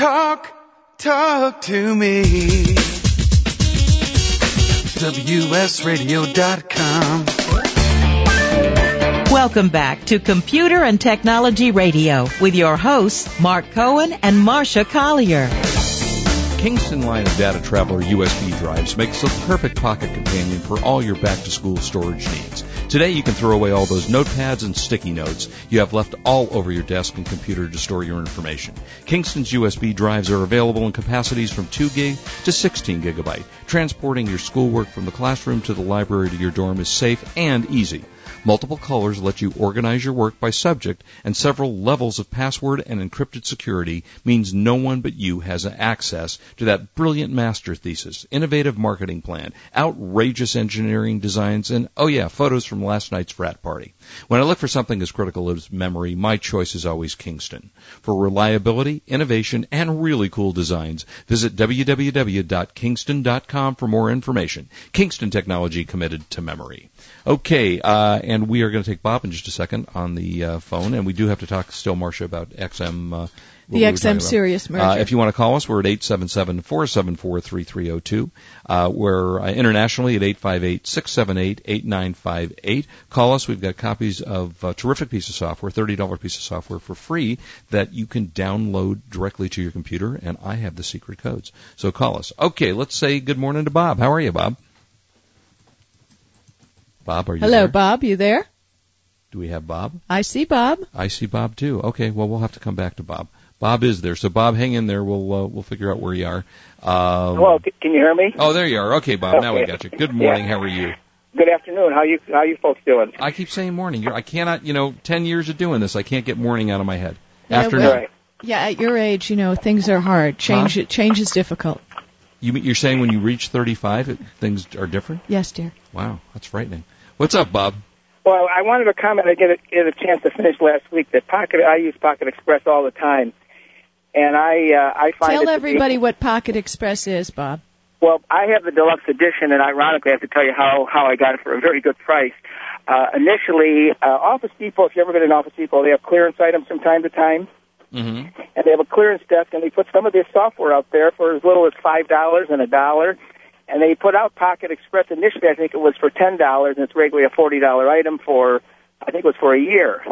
Talk, talk to me. WSRadio.com. Welcome back to Computer and Technology Radio with your hosts, Mark Cohen and Marcia Collier. Kingston line of DataTraveler USB drives makes the perfect pocket companion for all your back to school storage needs. Today you can throw away all those notepads and sticky notes you have left all over your desk and computer to store your information. Kingston's USB drives are available in capacities from 2 gig to 16 gigabyte. Transporting your schoolwork from the classroom to the library to your dorm is safe and easy. Multiple colors let you organize your work by subject, and several levels of password and encrypted security means no one but you has access to that brilliant master thesis, innovative marketing plan, outrageous engineering designs, and oh yeah, photos from last night's frat party. When I look for something as critical as memory, my choice is always Kingston. For reliability, innovation, and really cool designs, visit www.kingston.com for more information. Kingston Technology committed to memory. Okay, uh, and we are going to take Bob in just a second on the uh, phone, and we do have to talk still, Marcia, about XM. Uh, the XM Sirius merger. Uh, if you want to call us, we're at 877-474-3302. Uh, we're uh, internationally at 858-678-8958. Call us. We've got copies of a terrific piece of software, $30 piece of software for free that you can download directly to your computer, and I have the secret codes. So call us. Okay, let's say good morning to Bob. How are you, Bob? Bob, are you Hello, there? Bob. You there? Do we have Bob? I see Bob. I see Bob too. Okay, well we'll have to come back to Bob. Bob is there, so Bob, hang in there. We'll uh, we'll figure out where you are. Um, Hello, can you hear me? Oh, there you are. Okay, Bob. Now we got you. Good morning. Yeah. How are you? Good afternoon. How you how you folks doing? I keep saying morning. You're, I cannot. You know, ten years of doing this, I can't get morning out of my head. Yeah, Afternoon. well- Yeah, at your age, you know, things are hard. Change Huh? change is difficult. You you're saying when you reach 35, it, things are different? Yes, dear. Wow, that's frightening. What's up, Bob? Well, I wanted to comment. I get a, get a chance to finish last week. That Pocket I use Pocket Express all the time, and I uh, I find it Tell to be- everybody what Pocket Express is, Bob. Well, I have the deluxe edition, and ironically, I have to tell you how how I got it for a very good price. Uh, initially, uh, Office Depot. If you ever been in Office Depot, they have clearance items from time to time, Mm-hmm. And they have a clearance desk, and they put some of their software out there for as little as five dollars and a dollar. And they put out Pocket Express initially. I think it was for ten dollars, and it's regularly a forty dollar item for, I think it was for a year.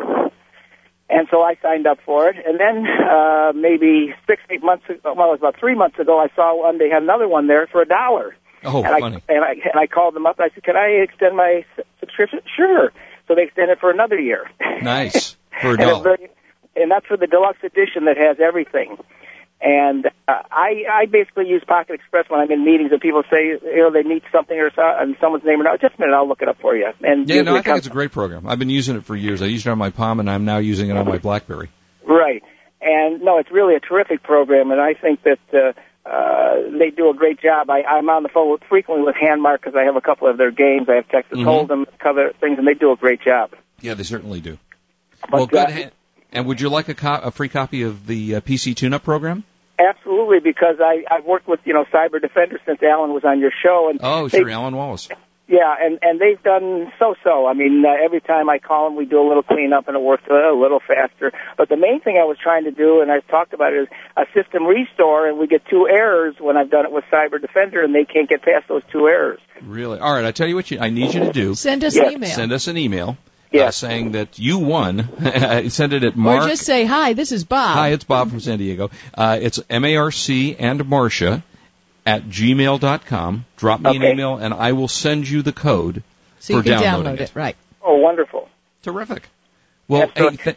And so I signed up for it. And then uh, maybe six, eight months ago, well, it was about three months ago, I saw one. They had another one there for a dollar. Oh, and funny. I and I and I called them up. And I said, "Can I extend my s- subscription?" Sure. So they extended for another year. Nice for a dollar. And that's for the deluxe edition that has everything. And uh, I I basically use Pocket Express when I'm in meetings and people say you know they need something or so, and someone's name or not. Just a minute, I'll look it up for you. And Yeah, no, I think comes- it's a great program. I've been using it for years. I used it on my Palm, and I'm now using it on my BlackBerry. Right. And no, it's really a terrific program, and I think that uh, uh, they do a great job. I, I'm on the phone with, frequently with Handmark because I have a couple of their games. I have Texas Mhm. Hold'em, other things, and they do a great job. Yeah, they certainly do. But, well, good. uh, and would you like a, co- a free copy of the uh, PC tune-up program? Absolutely, because I I've worked with you know CyberDefender since Alan was on your show, and Oh, they- sure, Alan Wallace. yeah, and and they've done so so. I mean, uh, every time I call them, we do a little cleanup, and it works a little faster. But the main thing I was trying to do, and I've talked about it, is a system restore, and we get two errors when I've done it with CyberDefender, and they can't get past those two errors. Really? All right, I tell you what you, I need you to do. Send us Yes. an email. Send us an email Yeah. uh, saying that you won. Send it at or Mark. just say, hi, this is Bob. Hi, it's Bob from San Diego. Uh, it's M-A-R-C and Marcia at gmail.com. Drop me an Okay. email and I will send you the code so you for can downloading download it. it. Right. Oh, wonderful. Terrific. Well, hey, th-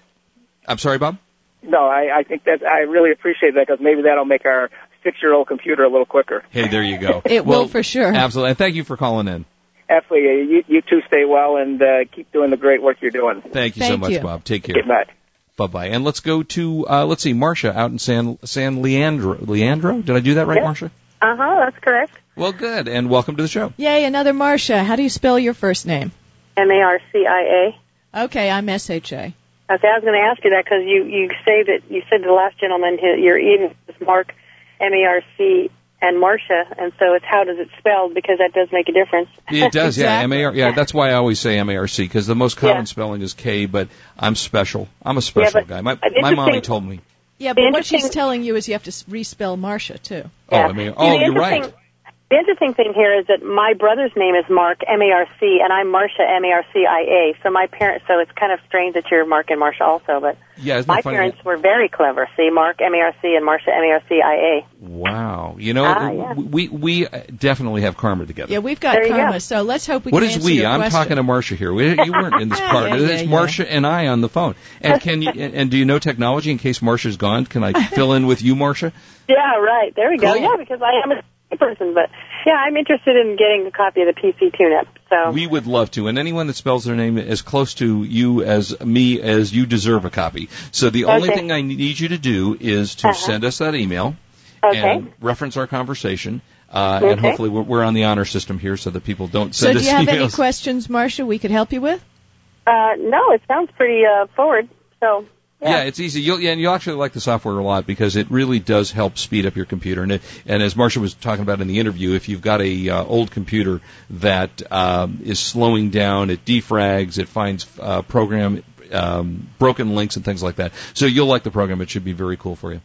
I'm sorry, Bob? No, I, I think that I really appreciate that because maybe that'll make our six-year-old computer a little quicker. Hey, there you go. It well, will for sure. Absolutely. And thank you for calling in. Absolutely. You, you two stay well and uh, keep doing the great work you're doing. Thank you so much, you. Bob. Take care. Good night. Bye bye. And let's go to uh, let's see, Marcia out in San San Leandro. Leandro? Did I do that right, Yeah. Marcia? Uh huh. That's correct. Well, good. And welcome to the show. Yay, another Marcia. How do you spell your first name? M A R C I A. Okay, I'm S-H-A. A. Okay, I was going to ask you that because you you say that you said to the last gentleman his, your email is Mark M A R C and Marcia, and so it's how does it spelled because that does make a difference. It does, yeah. M Exactly. A R. Yeah, that's why I always say M A R C because the most common Yeah. spelling is K. But I'm special. I'm a special but guy. My an my mommy told me Yeah, but what she's telling you is you have to respell Marcia too. Oh, I mean, oh, you're right. Interesting- The interesting thing here is that my brother's name is Mark M A R C, and I'm Marcia M A R C I A. So my parents, so it's kind of strange that you're Mark and Marcia also, but Yeah, isn't my that funny? parents were very clever. See, Mark M A R C and Marcia M A R C I A. Wow. You know, Ah, yeah. we we definitely have karma together. Yeah, we've got There karma, go. so let's hope we What can is we? your I'm question. talking to Marcia here. We, you weren't in this part. Yeah, yeah, it's yeah. Marcia and I on the phone. And can you? And do you know technology? In case Marcia's gone, can I fill in with you, Marcia? Yeah, right. There we go. Cool. Yeah, because I am a person, but yeah, I'm interested in getting a copy of the PC tune-up. So We would love to. And anyone that spells their name as close to you as me as you deserve a copy. So the only thing I need you to do is to Uh-huh. send us that email okay. and reference our conversation. Uh, And hopefully we're, we're on the honor system here so that people don't So do you have emails. any questions, Marcia, we could help you with? Uh, no, it sounds pretty uh, forward. So Yeah. yeah. it's easy. You'll, yeah, and you'll actually like the software a lot because it really does help speed up your computer. And, it, and as Marcia was talking about in the interview, if you've got a uh, old computer that um, is slowing down, it defrags, it finds uh, program um, broken links and things like that. So you'll like the program. It should be very cool for you.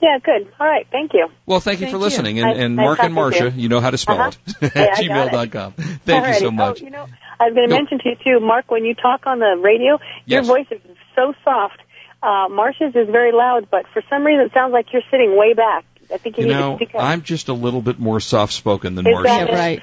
yeah, good. All right, thank you. Well, thank you Thank for you. listening. And, and nice Mark and talking Marcia, you. you know how to spell Uh-huh. it. Yeah, at I gmail.com. Thank you so much. Oh, you know, I was going to Go. mention to you too, Mark, when you talk on the radio, your voice is so soft. Uh, Marcia's is very loud, but for some reason it sounds like you're sitting way back. I think you, You need know, to speak up. I'm just a little bit more soft spoken than Is Marcia. that Yeah, right.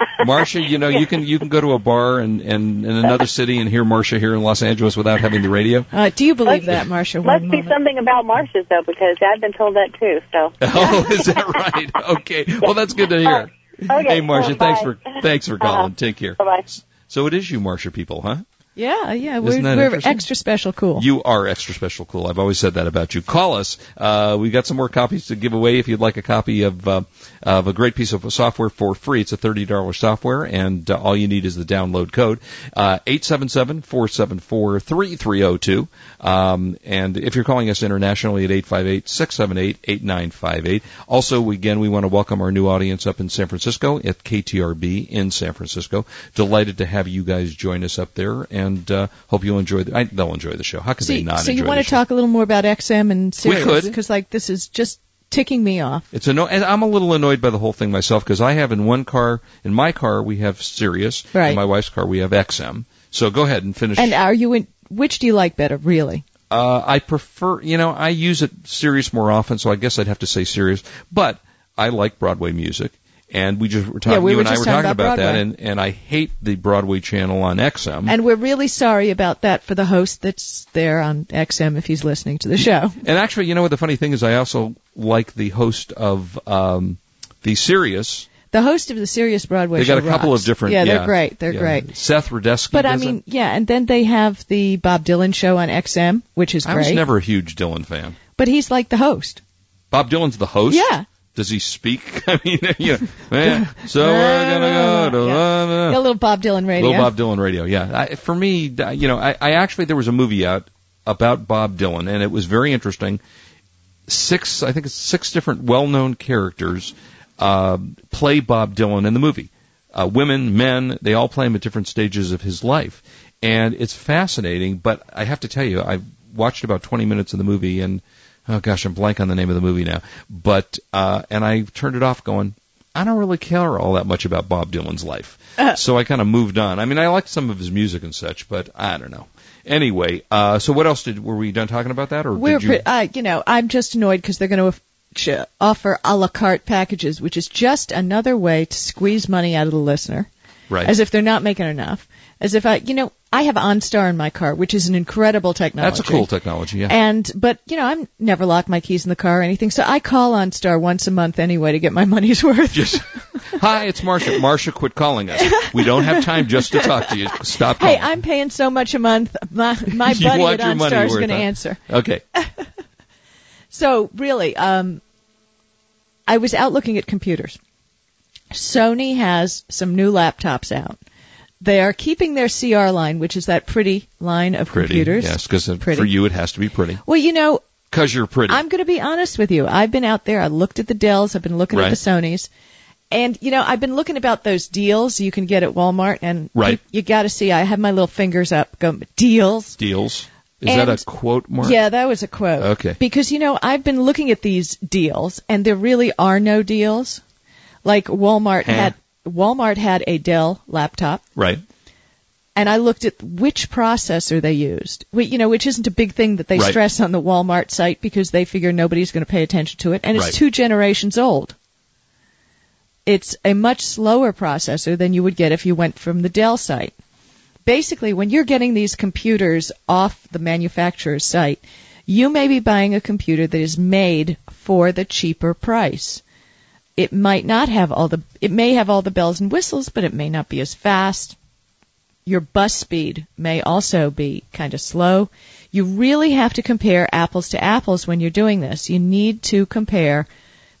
Marcia, you know, you can you can go to a bar and, and in another city and hear Marcia here in Los Angeles without having the radio. Uh, do you believe Let's- that, Marcia? Must One be moment. something about Marcia's though, because I've been told that too. So Oh, is that right? Okay. Well, that's good to hear. Okay, Hey, Marcia, cool, thanks for thanks for calling. Uh-huh. Take care. bye bye. So it is you, Marcia people, huh? Yeah, yeah, we're, Isn't that we're extra special cool. You are extra special cool. I've always said that about you. Call us. Uh, we've got some more copies to give away if you'd like a copy of, uh, of a great piece of software for free. It's a $30 software and uh, all you need is the download code. Uh, 877-474-3302. Um, and if you're calling us internationally at 858-678-8958. Also, again, we want to welcome our new audience up in San Francisco at KTRB in San Francisco. Delighted to have you guys join us up there and, uh, hope you'll enjoy the, I, they'll enjoy the show. How could they not enjoy it so you want to show? talk a little more about XM and Sirius? could. Because, like, this is just ticking me off. It's anno- and I'm a little annoyed by the whole thing myself because I have in one car, in my car we have Sirius, Right. in my wife's car we have XM. So go ahead and finish. And are you in, which do you like better, really? uh, I prefer, you know, I use it Sirius more often, so I guess I'd have to say Sirius. But I like Broadway music, and we just were talking. Yeah, we you were and I were talking about about, that, and and I hate the Broadway channel on XM. And we're really sorry about that for the host that's there on XM if he's listening to the show. And actually, you know what the funny thing is, I also like the host of um, the Sirius. The host of the Sirius Broadway They got a couple rocks. of different. Yeah, they're great. They're yeah. great. Seth Rudetsky. But I does it. mean, yeah, and then they have the Bob Dylan show on XM, which is I great. was never a huge Dylan fan. But he's like the host. Bob Dylan's the host. Yeah. Does he speak? I mean, you know, man. So we're gonna go to Yeah. A little Bob Dylan radio. Little Bob Dylan radio. Yeah. I, for me, uh, you know, I, I actually there was a movie out about Bob Dylan, and it was very interesting. Six, I think it's six different well-known characters uh, play Bob Dylan in the movie. Uh, women, men, they all play him at different stages of his life, and it's fascinating. But I have to tell you, I've watched about 20 minutes of the movie, and oh gosh, I'm blank on the name of the movie now. But uh, and I turned it off, going, I don't really care all that much about Bob Dylan's life. So I kind of moved on. I mean, I liked some of his music and such, but I don't know. Anyway, uh, so what else did were we done talking about that, or We're, did you? uh, you know, I'm just annoyed because they're going to offer a la carte packages, which is just another way to squeeze money out of the listener, right. as if they're not making enough. As if I, you know, I have OnStar in my car, which is an incredible technology. That's a cool technology. Yeah. And but you know, I'm never lock my keys in the car or anything, so I call OnStar once a month anyway to get my money's worth. Just hi, it's Marcia. Marcia, quit calling us. We don't have time just to talk to you. Stop hey. I'm paying so much a month. My my buddy at OnStar is going to answer. Okay. So really, um, I was out looking at computers. Sony has some new laptops out. They are keeping their CR line, which is that pretty line of Pretty. computers. Yes, because for you it has to be pretty. Well, you know, Because you're pretty. I'm going to be honest with you. I've been out there. I looked at the Dells. I've been looking Right. at the Sonys. And, you know, I've been looking about those deals you can get at Walmart. And Right. you, you got to see, I have my little fingers up going, deals. Deals. Is And- that a quote, Mark? Yeah, that was a quote. Okay. Because you know, I've been looking at these deals and there really are no deals. Like Walmart Huh. had Walmart had a Dell laptop Right. and I looked at which processor they used. You know, which isn't a big thing that they Right. stress on the Walmart site because they figure nobody's going to pay attention to it and it's Right. two generations old. It's a much slower processor than you would get if you went from the Dell site. Basically, when you're getting these computers off the manufacturer's site, you may be buying a computer that is made for the cheaper price. It might not have all the, it may have all the bells and whistles, but it may not be as fast. Your bus speed may also be kind of slow. You really have to compare apples to apples when you're doing this. You need to compare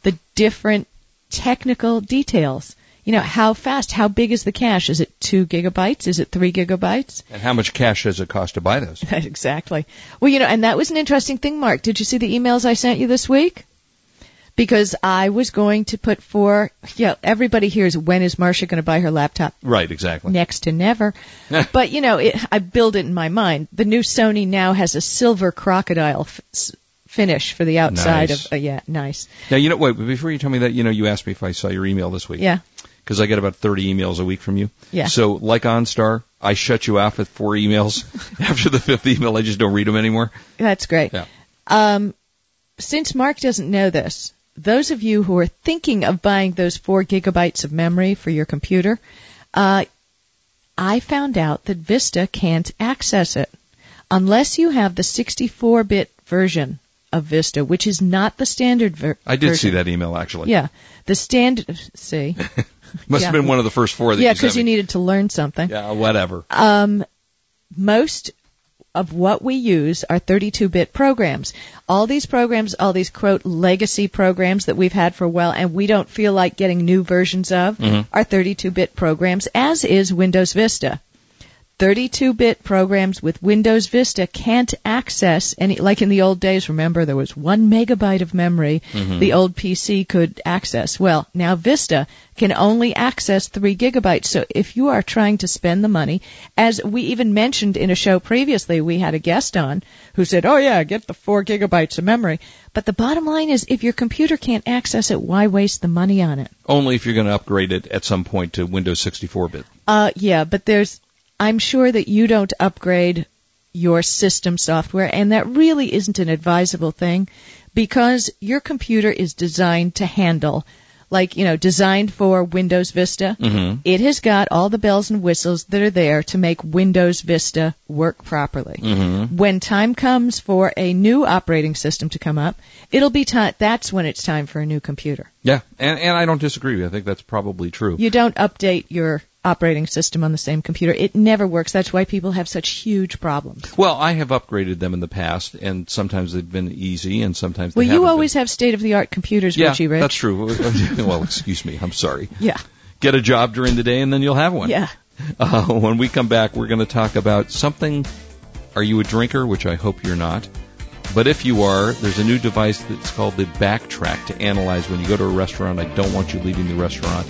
the different technical details. You know, how fast, how big is the cache? Is it two gigabytes? Is it three gigabytes? And how much cash does it cost to buy those? exactly. Well, you know, and that was an interesting thing, Mark. Did you see the emails I sent you this week? Because I was going to put for, yeah, everybody hears when is Marcia going to buy her laptop? Right, exactly. Next to never. but you know, it, I build it in my mind. The new Sony now has a silver crocodile f- finish for the outside Nice. of, uh, yeah, nice. Now, you know, wait, before you tell me that, you know, you asked me if I saw your email this week. Yeah. Because I get about 30 emails a week from you. Yeah. So, like OnStar, I shut you off at four emails. After the fifth email, I just don't read them anymore. That's great. Yeah. Um, since Mark doesn't know this, those of you who are thinking of buying those four gigabytes of memory for your computer, uh, I found out that Vista can't access it unless you have the 64-bit version of Vista, which is not the standard ver- I did version. see that email, actually. Yeah, the standard. See, Must Yeah. have been one of the first four that yeah, because you needed to learn something. Yeah, whatever. Um, most of what we use are 32-bit programs. All these programs, all these quote legacy programs that we've had for a while and we don't feel like getting new versions of mm-hmm. are 32-bit programs, as is Windows Vista. 32-bit programs with Windows Vista can't access any, like in the old days, remember there was one megabyte of memory the old PC could access. Well, now Vista can only access three gigabytes. So if you are trying to spend the money, as we even mentioned in a show previously, we had a guest on who said, oh yeah, get the four gigabytes of memory. But the bottom line is if your computer can't access it, why waste the money on it? Only if you're going to upgrade it at some point to Windows 64-bit. Uh, yeah, but there's, I'm sure that you don't upgrade your system software, and that really isn't an advisable thing because your computer is designed to handle, like, you know, designed for Windows Vista. Mhm. It has got all the bells and whistles that are there to make Windows Vista work properly. Mm-hmm. When time comes for a new operating system to come up, it'll be time, that's when it's time for a new computer. Yeah, and, and I don't disagree. I think that's probably true. You don't update your operating system on the same computer. It never works. That's why people have such huge problems. Well, I have upgraded them in the past, and sometimes they've been easy, and sometimes they Well, you always been. have state of the art computers, yeah, Richie Rich. that's true. well, excuse me. I'm sorry. Yeah. Get a job during the day, and then you'll have one. Yeah. Uh, when we come back, we're going to talk about something. Are you a drinker? Which I hope you're not. But if you are, there's a new device that's called the BACtrack to analyze when you go to a restaurant. I don't want you leaving the restaurant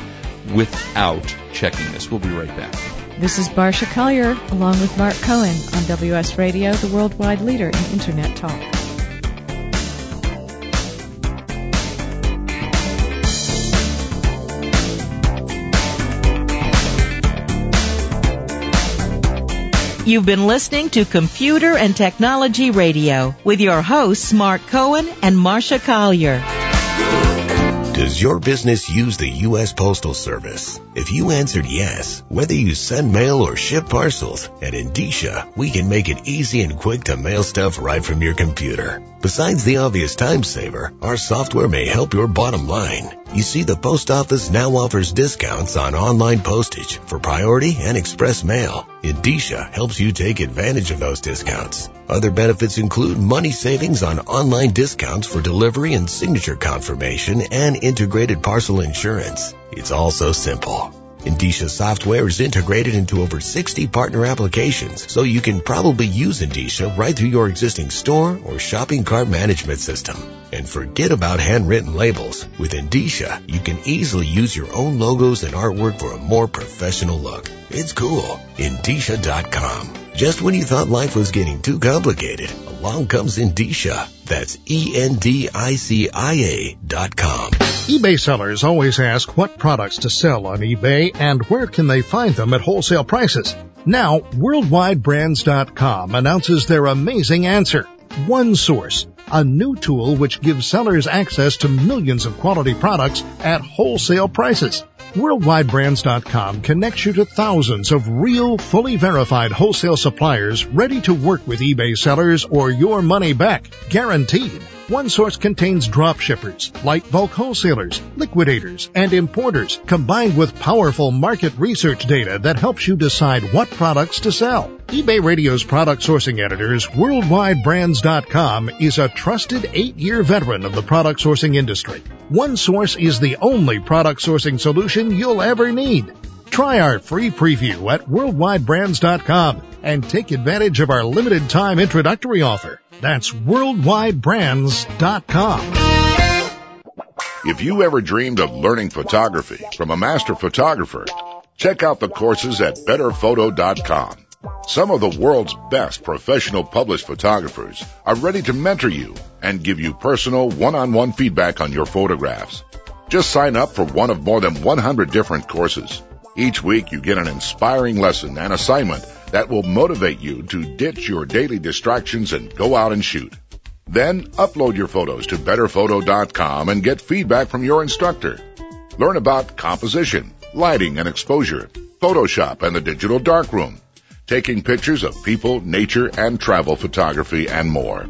without checking this. We'll be right back. This is Marcia Collier along with Mark Cohen on WS Radio, the worldwide leader in Internet talk. You've been listening to Computer and Technology Radio with your hosts Mark Cohen and Marcia Collier. Does your business use the U.S. Postal Service? If you answered yes, whether you send mail or ship parcels, at Endicia, we can make it easy and quick to mail stuff right from your computer. Besides the obvious time saver, our software may help your bottom line. You see, the post office now offers discounts on online postage for priority and express mail. Endicia helps you take advantage of those discounts. Other benefits include money savings on online discounts for delivery and signature confirmation and integrated parcel insurance. It's all so simple. Endicia software is integrated into over 60 partner applications, so you can probably use Endicia right through your existing store or shopping cart management system. And forget about handwritten labels. With Endicia, you can easily use your own logos and artwork for a more professional look. It's cool. Endicia.com. Just when you thought life was getting too complicated, along comes Endicia. That's E-N-D-I-C-I-A dot com. eBay sellers always ask what products to sell on eBay and where can they find them at wholesale prices. Now, WorldwideBrands.com announces their amazing answer. One Source, a new tool which gives sellers access to millions of quality products at wholesale prices. WorldwideBrands.com connects you to thousands of real, fully verified wholesale suppliers ready to work with eBay sellers or your money back, guaranteed. One source contains drop shippers, light bulk wholesalers, liquidators, and importers, combined with powerful market research data that helps you decide what products to sell. eBay Radio's product sourcing editors, WorldwideBrands.com, is a trusted eight-year veteran of the product sourcing industry. One source is the only product sourcing solution you'll ever need. Try our free preview at worldwidebrands.com and take advantage of our limited time introductory offer. That's worldwidebrands.com. If you ever dreamed of learning photography from a master photographer, check out the courses at betterphoto.com. Some of the world's best professional published photographers are ready to mentor you and give you personal one-on-one feedback on your photographs. Just sign up for one of more than 100 different courses. Each week you get an inspiring lesson and assignment that will motivate you to ditch your daily distractions and go out and shoot. Then upload your photos to betterphoto.com and get feedback from your instructor. Learn about composition, lighting and exposure, Photoshop and the digital darkroom, taking pictures of people, nature and travel photography and more.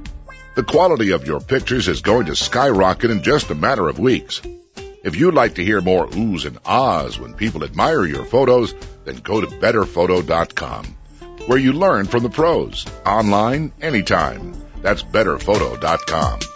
The quality of your pictures is going to skyrocket in just a matter of weeks. If you'd like to hear more oohs and ahs when people admire your photos, then go to betterphoto.com, where you learn from the pros, online, anytime. That's betterphoto.com.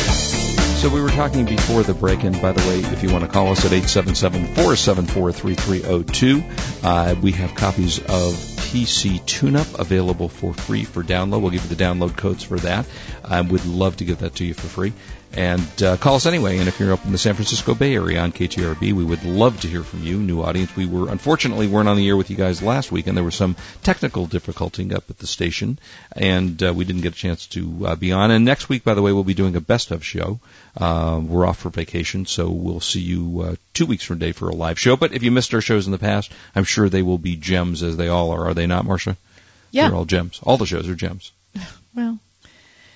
So we were talking before the break-in. By the way, if you want to call us at 877-474-3302, uh, we have copies of PC Tune-Up available for free for download. We'll give you the download codes for that. I would love to give that to you for free. And uh, call us anyway. And if you're up in the San Francisco Bay Area on KTRB, we would love to hear from you, new audience. We were unfortunately weren't on the air with you guys last week, and there was some technical difficulty up at the station, and uh, we didn't get a chance to uh, be on. And next week, by the way, we'll be doing a best of show. Uh, we're off for vacation, so we'll see you uh, two weeks from today for a live show. But if you missed our shows in the past, I'm sure they will be gems as they all are. Are they not, Marcia? Yeah. They're all gems. All the shows are gems. Well,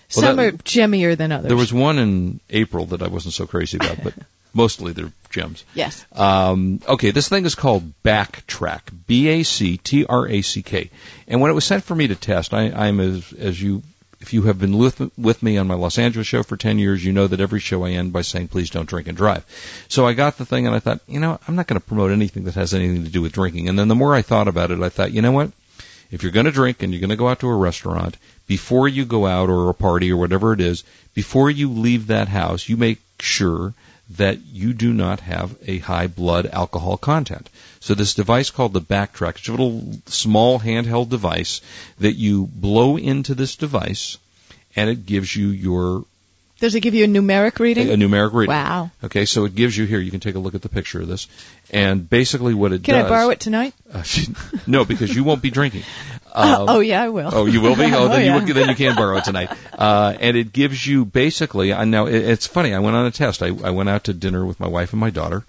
some that- are gemmier than others. There was one in April that I wasn't so crazy about, but mostly they're gems. yes. Um, okay, this thing is called BACtrack. B A C T R A C K. And when it was sent for me to test, I, I'm as as you. If you have been with, with me on my Los Angeles show for 10 years, you know that every show I end by saying, please don't drink and drive. So I got the thing and I thought, you know, I'm not going to promote anything that has anything to do with drinking. And then the more I thought about it, I thought, you know what? If you're going to drink and you're going to go out to a restaurant, before you go out or a party or whatever it is, before you leave that house, you make sure that you do not have a high blood alcohol content. So this device called the BACtrack, it's a little small handheld device that you blow into this device and it gives you your Does it give you a numeric reading? a numeric reading. Wow. Okay, so it gives you here. You can take a look at the picture of this, and basically what it Can does. I borrow it tonight? Uh, no, because you won't be drinking. Uh, oh yeah, I will. Oh, you will be. Oh, then yeah. you then you can borrow it tonight. Uh, and it gives you basically. I now it, it's funny. I went on a test. I, I went out to dinner with my wife and my daughter,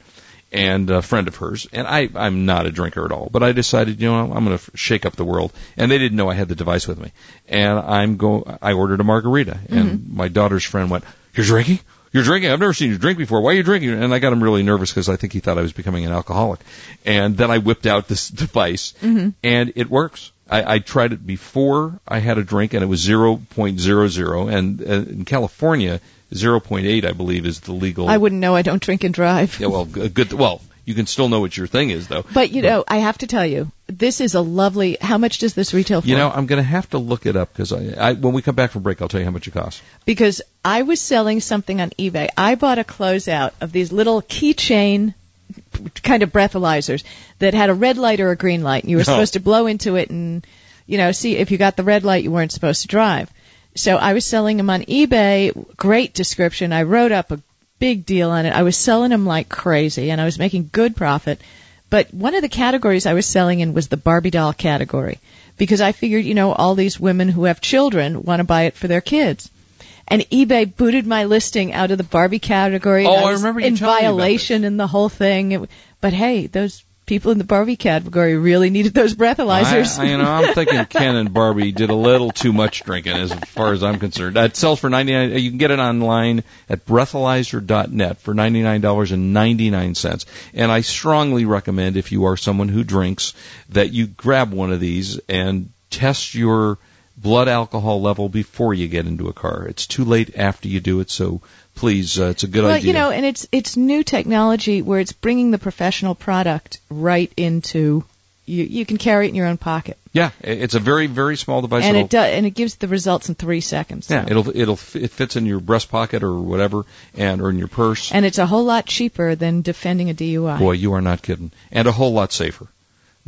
and a friend of hers. And I I'm not a drinker at all, but I decided you know I'm going to shake up the world. And they didn't know I had the device with me. And I'm go. I ordered a margarita, and my daughter's friend went, "You're drinking." You're drinking. I've never seen you drink before. Why are you drinking? And I got him really nervous because I think he thought I was becoming an alcoholic. And then I whipped out this device, and it works. I, I tried it before I had a drink, and it was 0.00. And uh, in California, 0.8, I believe, is the legal. I wouldn't know. I don't drink and drive. Yeah, well, good. Well, you can still know what your thing is, though. But you know, I have to tell you, this is a lovely. How much does this retail for? You know, I'm going to have to look it up because I, I, when we come back from break, I'll tell you how much it costs. because I was selling something on eBay. I bought a closeout of these little keychain kind of breathalyzers that had a red light or a green light. And you were Oh. supposed to blow into it and, you know, see if you got the red light, you weren't supposed to drive. So I was selling them on eBay. Great description. I wrote up a big deal on it. I was selling them like crazy and I was making good profit. But one of the categories I was selling in was the Barbie doll category because I figured, you know, all these women who have children want to buy it for their kids. And eBay booted my listing out of the Barbie category. Oh, I was remember you in telling me about violation and the whole thing. It- But hey, those people in the Barbie category really needed those breathalyzers. I, I, you know, I'm thinking Ken and Barbie did a little too much drinking, as far as I'm concerned. That sells for 99. Uh, you can get it online at breathalyzer.net for $99.99. And I strongly recommend, if you are someone who drinks, that you grab one of these and test your blood alcohol level before you get into a car. It's too late after you do it, so please, uh, it's a good well, idea. you know, and it's it's new technology where it's bringing the professional product right into you. You can carry it in your own pocket, yeah, it's a very, very small device. and it does, and it gives the results in three seconds. Yeah, so. it'll it'll it fits in your breast pocket or whatever, and or in your purse. and it's a whole lot cheaper than defending a DUI. Boy, you are not kidding, and a whole lot safer.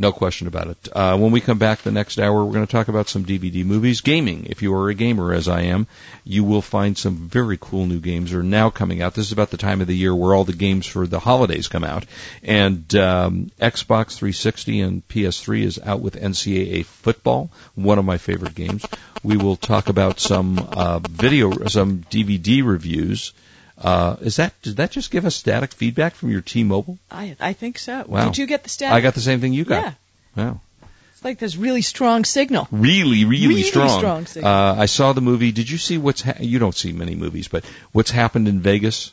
No question about it. Uh, when we come back the next hour, we're going to talk about some DVD movies, gaming. If you are a gamer, as I am, you will find some very cool new games are now coming out. This is about the time of the year where all the games for the holidays come out, and um, Xbox 360 and PS3 is out with NCAA football, one of my favorite games. We will talk about some uh, video, some DVD reviews. Uh, is that did that just give us static feedback from your T-Mobile? I I think so. Wow. Did you get the stat? I got the same thing you got. Yeah. Wow. It's like this really strong signal. Really, really, Really strong. strong signal. uh, I saw the movie. Did you see what's ha- you don't see many movies, but what's happened in Vegas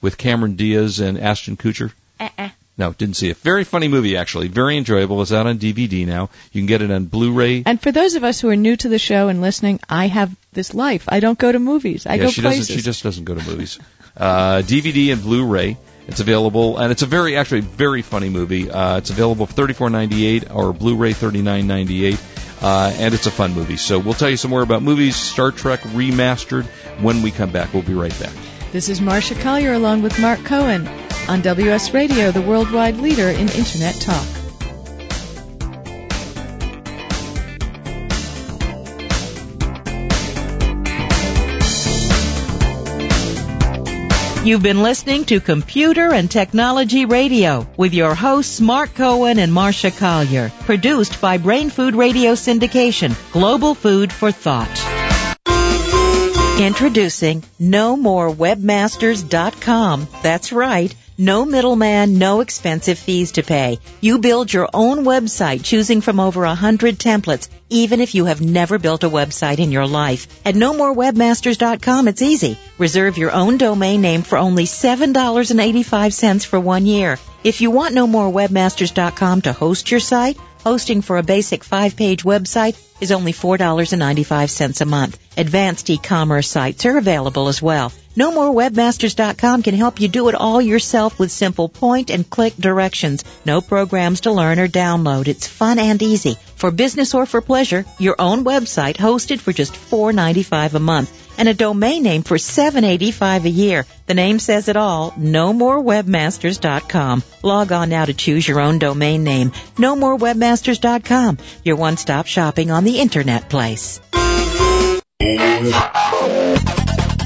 with Cameron Diaz and Ashton Kutcher? Uh-uh. No, didn't see it. Very funny movie, actually. Very enjoyable. It's out on DVD now. You can get it on Blu-ray. And for those of us who are new to the show and listening, I have this life. I don't go to movies. I yeah, go she places. doesn't. She just doesn't go to movies. uh, DVD and Blu-ray. It's available, and it's a very, actually, very funny movie. Uh, it's available for thirty-four ninety-eight or Blu-ray thirty-nine ninety-eight, uh, and it's a fun movie. So we'll tell you some more about movies, Star Trek remastered when we come back. We'll be right back. This is Marcia Collier along with Mark Cohen on WS Radio, the worldwide leader in Internet talk. You've been listening to Computer and Technology Radio with your hosts Mark Cohen and Marcia Collier, produced by Brain Food Radio Syndication, Global Food for Thought. Introducing NoMoreWebmasters.com. That's right. No middleman, no expensive fees to pay. You build your own website choosing from over a hundred templates, even if you have never built a website in your life. At nomorewebmasters.com, it's easy. Reserve your own domain name for only $7.85 for one year. If you want nomorewebmasters.com to host your site, hosting for a basic five-page website is only $4.95 a month. Advanced e-commerce sites are available as well. NoMoreWebmasters.com can help you do it all yourself with simple point and click directions. No programs to learn or download. It's fun and easy. For business or for pleasure, your own website hosted for just $4.95 a month and a domain name for $7.85 a year. The name says it all. no more NoMoreWebmasters.com. Log on now to choose your own domain name. no more NoMoreWebmasters.com. Your one-stop shopping on the internet place.